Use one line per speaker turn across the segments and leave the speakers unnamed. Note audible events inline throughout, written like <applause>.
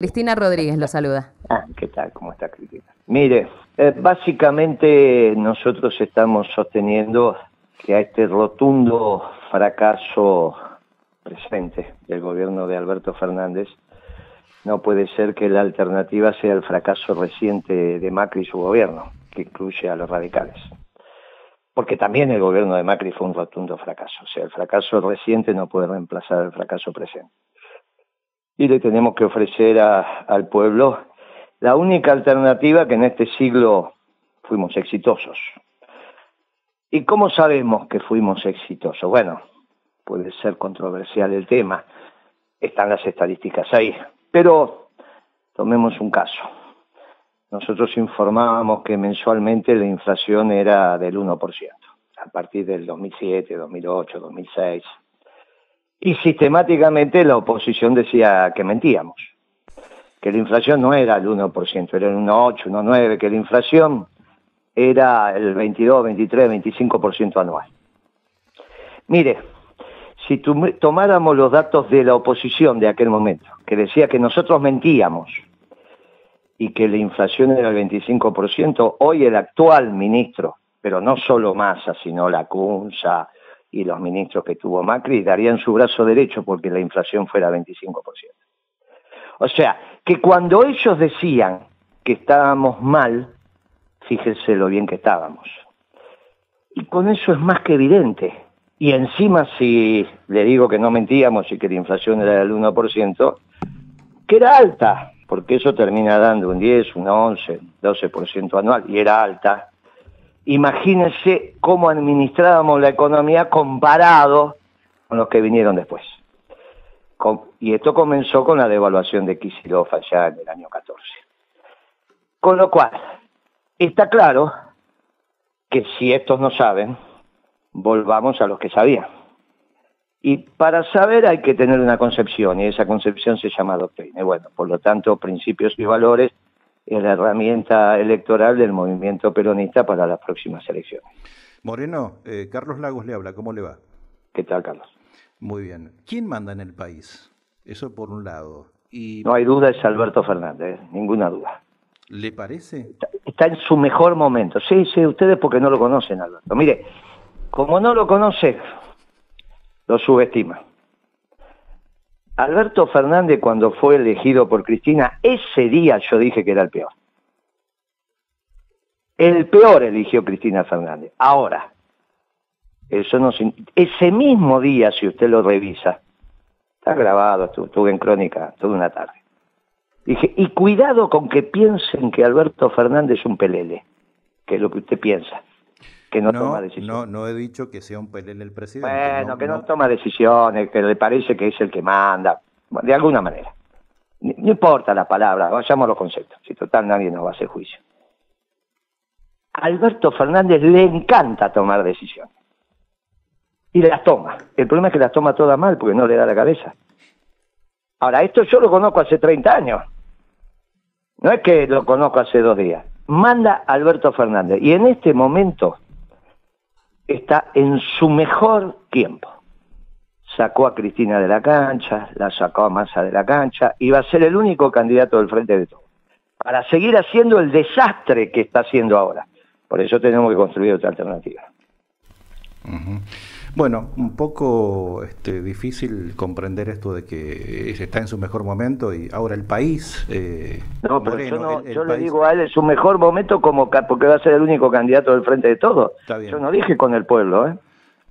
Cristina Rodríguez lo saluda.
Ah, ¿qué tal? ¿Cómo está Cristina? Mire, eh, básicamente nosotros estamos sosteniendo que a este rotundo fracaso presente del gobierno de Alberto Fernández no puede ser que la alternativa sea el fracaso reciente de Macri y su gobierno, que incluye a los radicales. Porque también el gobierno de Macri fue un rotundo fracaso. O sea, el fracaso reciente no puede reemplazar el fracaso presente y le tenemos que ofrecer al pueblo la única alternativa que en este siglo fuimos exitosos. ¿Y cómo sabemos que fuimos exitosos? Bueno, puede ser controversial el tema, están las estadísticas ahí, pero tomemos un caso. Nosotros informábamos que mensualmente la inflación era del 1%, a partir del 2007, 2008, 2006 y sistemáticamente la oposición decía que mentíamos, que la inflación no era el 1%, era el 1,8, 1,9, que la inflación era el 22, 23, 25% anual. Mire, si tomáramos los datos de la oposición de aquel momento, que decía que nosotros mentíamos y que la inflación era el 25%, hoy el actual ministro, pero no solo Massa, sino la CUNSA, y los ministros que tuvo Macri darían su brazo derecho porque la inflación fuera 25%. O sea, que cuando ellos decían que estábamos mal, fíjense lo bien que estábamos. Y con eso es más que evidente. Y encima si le digo que no mentíamos y que la inflación era del 1%, que era alta, porque eso termina dando un 10, un 11, 12% anual, y era alta, imagínense cómo administrábamos la economía comparado con los que vinieron después. y esto comenzó con la devaluación de Kicillof allá en el año 14. Con lo cual, está claro que si estos no saben, volvamos a los que sabían. Y para saber hay que tener una concepción, y esa concepción se llama doctrina. Y bueno, por lo tanto, principios y valores es la herramienta electoral del movimiento peronista para las próximas elecciones.
Moreno, eh, Carlos Lagos le habla, ¿cómo le va?
¿Qué tal, Carlos?
Muy bien. ¿Quién manda en el país? Eso por un lado.
Y... No hay duda, es Alberto Fernández, ninguna duda.
¿Le parece?
Está, en su mejor momento. Sí, sí, ustedes porque no lo conocen, Alberto. Mire, como no lo conoce, lo subestima. Alberto Fernández cuando fue elegido por Cristina, ese día yo dije que era el peor. El peor eligió Cristina Fernández. Ahora, eso no ese mismo día, si usted lo revisa, está grabado, estuve en crónica toda una tarde. Dije, y cuidado con que piensen que Alberto Fernández es un pelele, que es lo que usted piensa, que no, toma decisiones.
No, no he dicho que sea un pelele el presidente.
Bueno, que no, toma decisiones, que le parece que es el que manda, de alguna manera. No importa la palabra, vayamos a los conceptos, si total nadie nos va a hacer juicio. Alberto Fernández le encanta tomar decisiones. Y las toma. El problema es que las toma todas mal porque no le da la cabeza. Ahora, esto yo lo conozco hace 30 años. No es que lo conozco hace dos días. Manda Alberto Fernández. Y en este momento está en su mejor tiempo. Sacó a Cristina de la cancha, la sacó a Massa de la cancha y va a ser el único candidato del frente de todo. Para seguir haciendo el desastre que está haciendo ahora. Por eso tenemos que construir otra alternativa.
Bueno, un poco este, difícil comprender esto de que está en su mejor momento y ahora el país.
Eh, no, pero yo, le digo a él en su mejor momento como porque va a ser el único candidato del frente de todos. Yo no dije con el pueblo, ¿eh?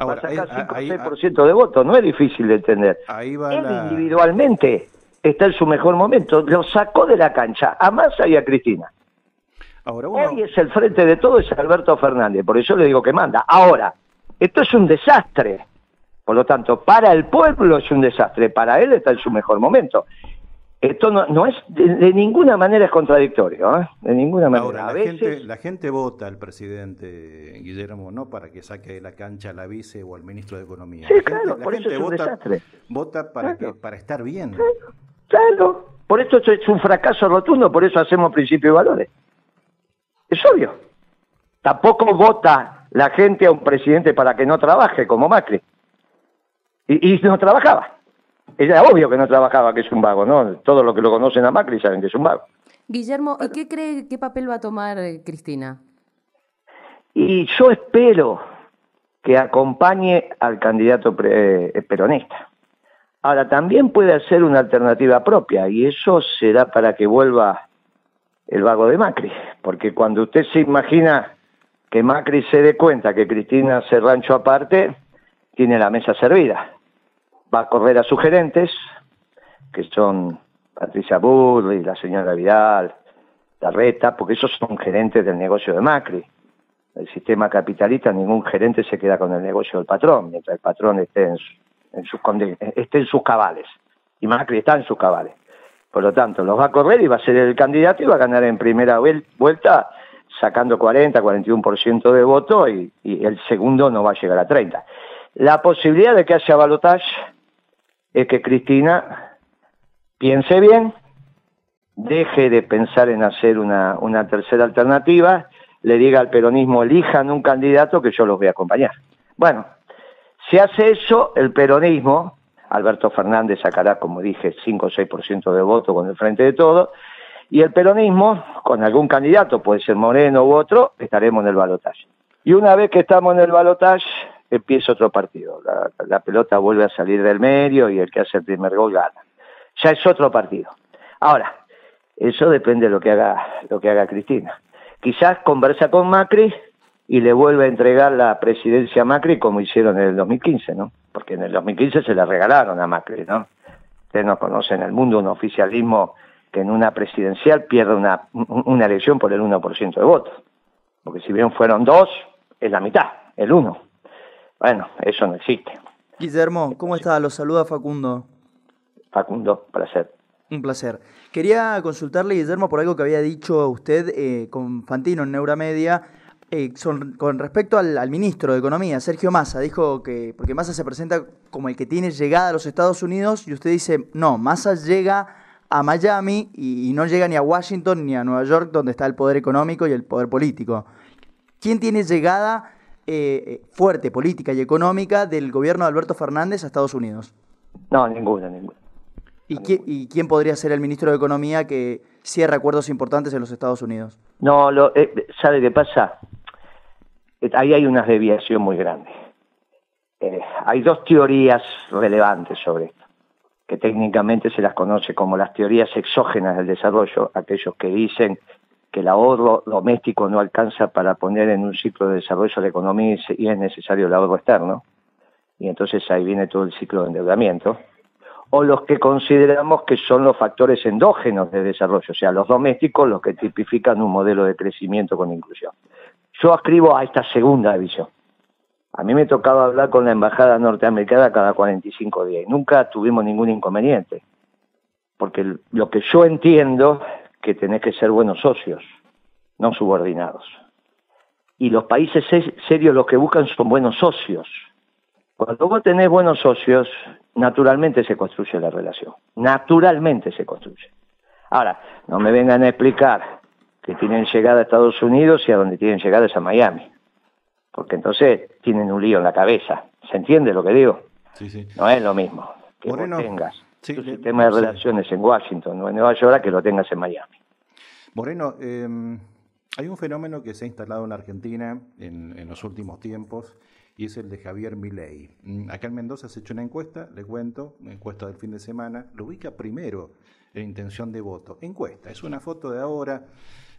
Ahora, va a sacar 5 6% de votos, no es difícil de entender. Ahí va él individualmente está en su mejor momento, lo sacó de la cancha a Massa y a Cristina. Hoy es el frente de todo, es Alberto Fernández, por eso le digo que manda. Ahora, esto es un desastre. Por lo tanto, para el pueblo es un desastre, para él está en su mejor momento. Esto no, es, de, ninguna manera es contradictorio, ¿eh? de ninguna manera.
Ahora, la, gente, la gente vota al presidente Guillermo no para que saque de la cancha a la vice o al ministro de Economía.
Sí, claro, por eso es un
vota,
desastre.
Vota para, que, para estar bien.
Claro, por esto es un fracaso rotundo, por eso hacemos principios y valores. Es obvio. Tampoco vota la gente a un presidente para que no trabaje, como Macri. Y, no trabajaba. Era obvio que no trabajaba, que es un vago, ¿no? Todos los que lo conocen a Macri saben que es un vago.
Guillermo, ¿y qué cree, qué papel va a tomar eh, Cristina?
Y yo espero que acompañe al candidato eh, peronista. Ahora, también puede ser una alternativa propia y eso será para que vuelva el vago de Macri, porque cuando usted se imagina que Macri se dé cuenta que Cristina se rancho aparte, tiene la mesa servida. Va a correr a sus gerentes, que son Patricia Burri, la señora Vidal, Reta, porque esos son gerentes del negocio de Macri. El sistema capitalista, ningún gerente se queda con el negocio del patrón, mientras el patrón esté en, en sus, esté en sus cabales. Y Macri está en sus cabales. Por lo tanto, los va a correr y va a ser el candidato y va a ganar en primera vuelta sacando 40, 41% de voto y, el segundo no va a llegar a 30. La posibilidad de que haya balotaje es que Cristina piense bien, deje de pensar en hacer una, una tercera alternativa, le diga al peronismo elijan un candidato que yo los voy a acompañar. Bueno, si hace eso, el peronismo, Alberto Fernández sacará, como dije, 5 o 6% de voto con el frente de todo, y el peronismo, con algún candidato, puede ser Moreno u otro, estaremos en el balotaje. Y una vez que estamos en el balotaje, empieza otro partido. La, pelota vuelve a salir del medio y el que hace el primer gol gana. Ya es otro partido. Ahora, eso depende de lo que haga, lo que haga Cristina. Quizás conversa con Macri y le vuelve a entregar la presidencia a Macri como hicieron en el 2015, ¿no? Porque en el 2015 se la regalaron a Macri, ¿no? Ustedes no conocen el mundo un oficialismo que en una presidencial pierde una, una elección por el 1% de votos. Porque si bien fueron dos, es la mitad, el uno. Bueno, eso no existe.
Guillermo, ¿cómo está? Los saluda Facundo.
Facundo, placer.
Un placer. Quería consultarle, Guillermo, por algo que había dicho usted eh, con Fantino en Neuramedia, eh, con respecto al, al, ministro de Economía, Sergio Massa. Dijo que, porque Massa se presenta como el que tiene llegada a los Estados Unidos, y usted dice, no, Massa llega a Miami y, no llega ni a Washington ni a Nueva York, donde está el poder económico y el poder político. ¿Quién tiene llegada eh, fuerte política y económica del gobierno de Alberto Fernández a Estados Unidos?
No, ninguna, ninguna.
¿Y, quién, podría ser el ministro de Economía que cierra acuerdos importantes en los Estados Unidos?
No, lo, eh, ¿sabe qué pasa? Eh, ahí hay una desviación muy grande. hay dos teorías relevantes sobre esto que técnicamente se las conoce como las teorías exógenas del desarrollo, aquellos que dicen que el ahorro doméstico no alcanza para poner en un ciclo de desarrollo la economía y es necesario el ahorro externo, y entonces ahí viene todo el ciclo de endeudamiento, o los que consideramos que son los factores endógenos de desarrollo, o sea, los domésticos los que tipifican un modelo de crecimiento con inclusión. Yo ascribo a esta segunda visión. A mí me tocaba hablar con la embajada norteamericana cada 45 días y nunca tuvimos ningún inconveniente. Porque lo que yo entiendo que tenés que ser buenos socios, no subordinados. Y los países serios lo que buscan son buenos socios. Cuando vos tenés buenos socios, naturalmente se construye la relación. Naturalmente se construye. Ahora, no me vengan a explicar que tienen llegada a Estados Unidos y a donde tienen llegada es a Miami porque entonces tienen un lío en la cabeza. ¿Se entiende lo que digo? Sí, sí. No es lo mismo que vos tengas tu sistema de relaciones en Washington o en Nueva York que lo tengas en Miami.
Moreno, em, hay un fenómeno que se ha instalado en Argentina en, los últimos tiempos y es el de Javier Milei. Mm, acá en Mendoza se ha hecho una encuesta, le cuento, una encuesta del fin de semana, lo ubica primero en intención de voto. Encuesta, es una foto de ahora,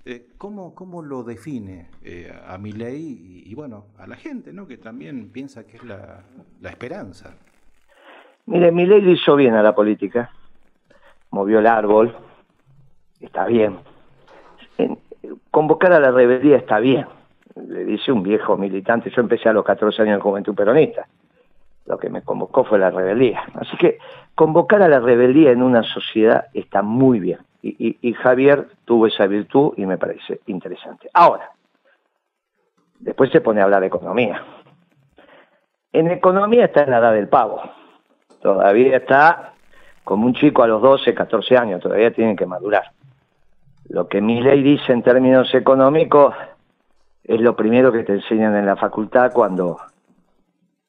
eh, ¿cómo, ¿Cómo lo define eh, a mi ley y, bueno, a la gente, ¿no? que también piensa que es la, esperanza?
Mire, mi ley hizo bien a la política, movió el árbol, está bien. convocar a la rebeldía está bien, le dice un viejo militante, yo empecé a los 14 años en Juventud Peronista, lo que me convocó fue la rebeldía. Así que convocar a la rebeldía en una sociedad está muy bien. Y, Javier tuvo esa virtud y me parece interesante. Ahora, después se pone a hablar de economía. En economía está en la edad del pavo. Todavía está como un chico a los 12, 14 años, todavía tienen que madurar. Lo que mi ley dice en términos económicos es lo primero que te enseñan en la facultad cuando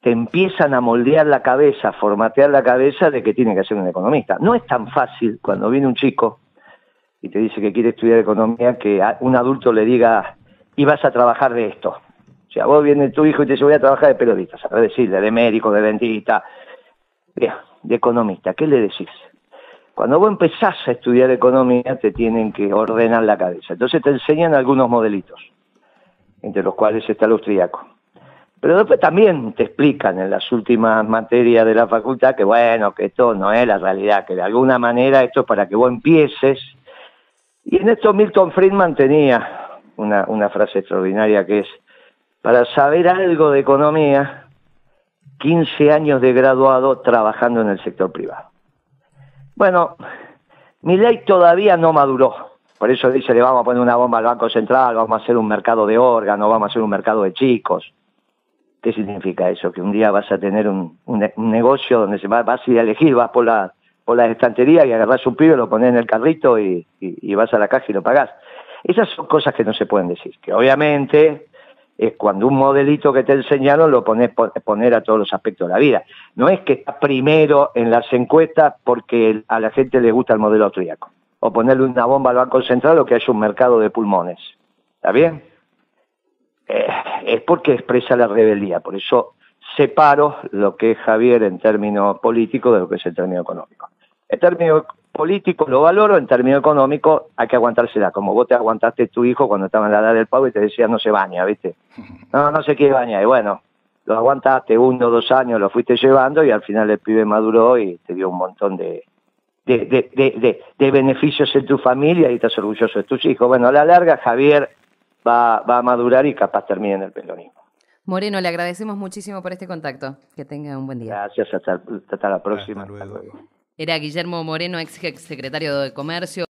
te empiezan a moldear la cabeza, formatear la cabeza de que tiene que ser un economista. No es tan fácil cuando viene un chico y te dice que quiere estudiar economía que un adulto le diga, y vas a trabajar de esto. O sea, vos viene tu hijo y te dice, voy a trabajar de periodista, sabes decirle, de médico, de dentista, de economista, ¿qué le decís? Cuando vos empezás a estudiar economía te tienen que ordenar la cabeza. Entonces te enseñan algunos modelitos, entre los cuales está el austríaco. Pero después también te explican en las últimas materias de la facultad que bueno, que esto no es la realidad, que de alguna manera esto es para que vos empieces. Y en esto Milton Friedman tenía una, frase extraordinaria que es, para saber algo de economía, 15 años de graduado trabajando en el sector privado. Bueno, mi ley todavía no maduró. Por eso dice, le vamos a poner una bomba al Banco Central, vamos a hacer un mercado de órganos, vamos a hacer un mercado de chicos. ¿Qué significa eso? Que un día vas a tener un, negocio donde se va, vas a ir a elegir, vas por la, por la estantería y agarras un pibe, lo pones en el carrito y, vas a la caja y lo pagás. Esas son cosas que no se pueden decir. Que obviamente es cuando un modelito que te enseñaron lo pones poner a todos los aspectos de la vida. No es que está primero en las encuestas porque a la gente le gusta el modelo austríaco, o ponerle una bomba al Banco Central o que haya un mercado de pulmones. ¿Está bien? Eh, es porque expresa la rebeldía, por eso separo lo que es Javier en términos políticos de lo que es el término económico. En términos político lo valoro, en términos económicos hay que aguantársela, como vos te aguantaste tu hijo cuando estaba en la edad del pavo y te decía no se baña, ¿viste? <laughs> No, no se quiere bañar, y bueno, lo aguantaste uno o dos años, lo fuiste llevando y al final el pibe maduró y te dio un montón de, de, de, de, beneficios en tu familia y estás orgulloso de tus hijos. Bueno, a la larga Javier va, va a madurar y capaz termine en el peronismo.
Moreno, le agradecemos muchísimo por este contacto. Que tenga un buen día.
Gracias, hasta, hasta la próxima.
Era Guillermo Moreno, ex secretario de Comercio.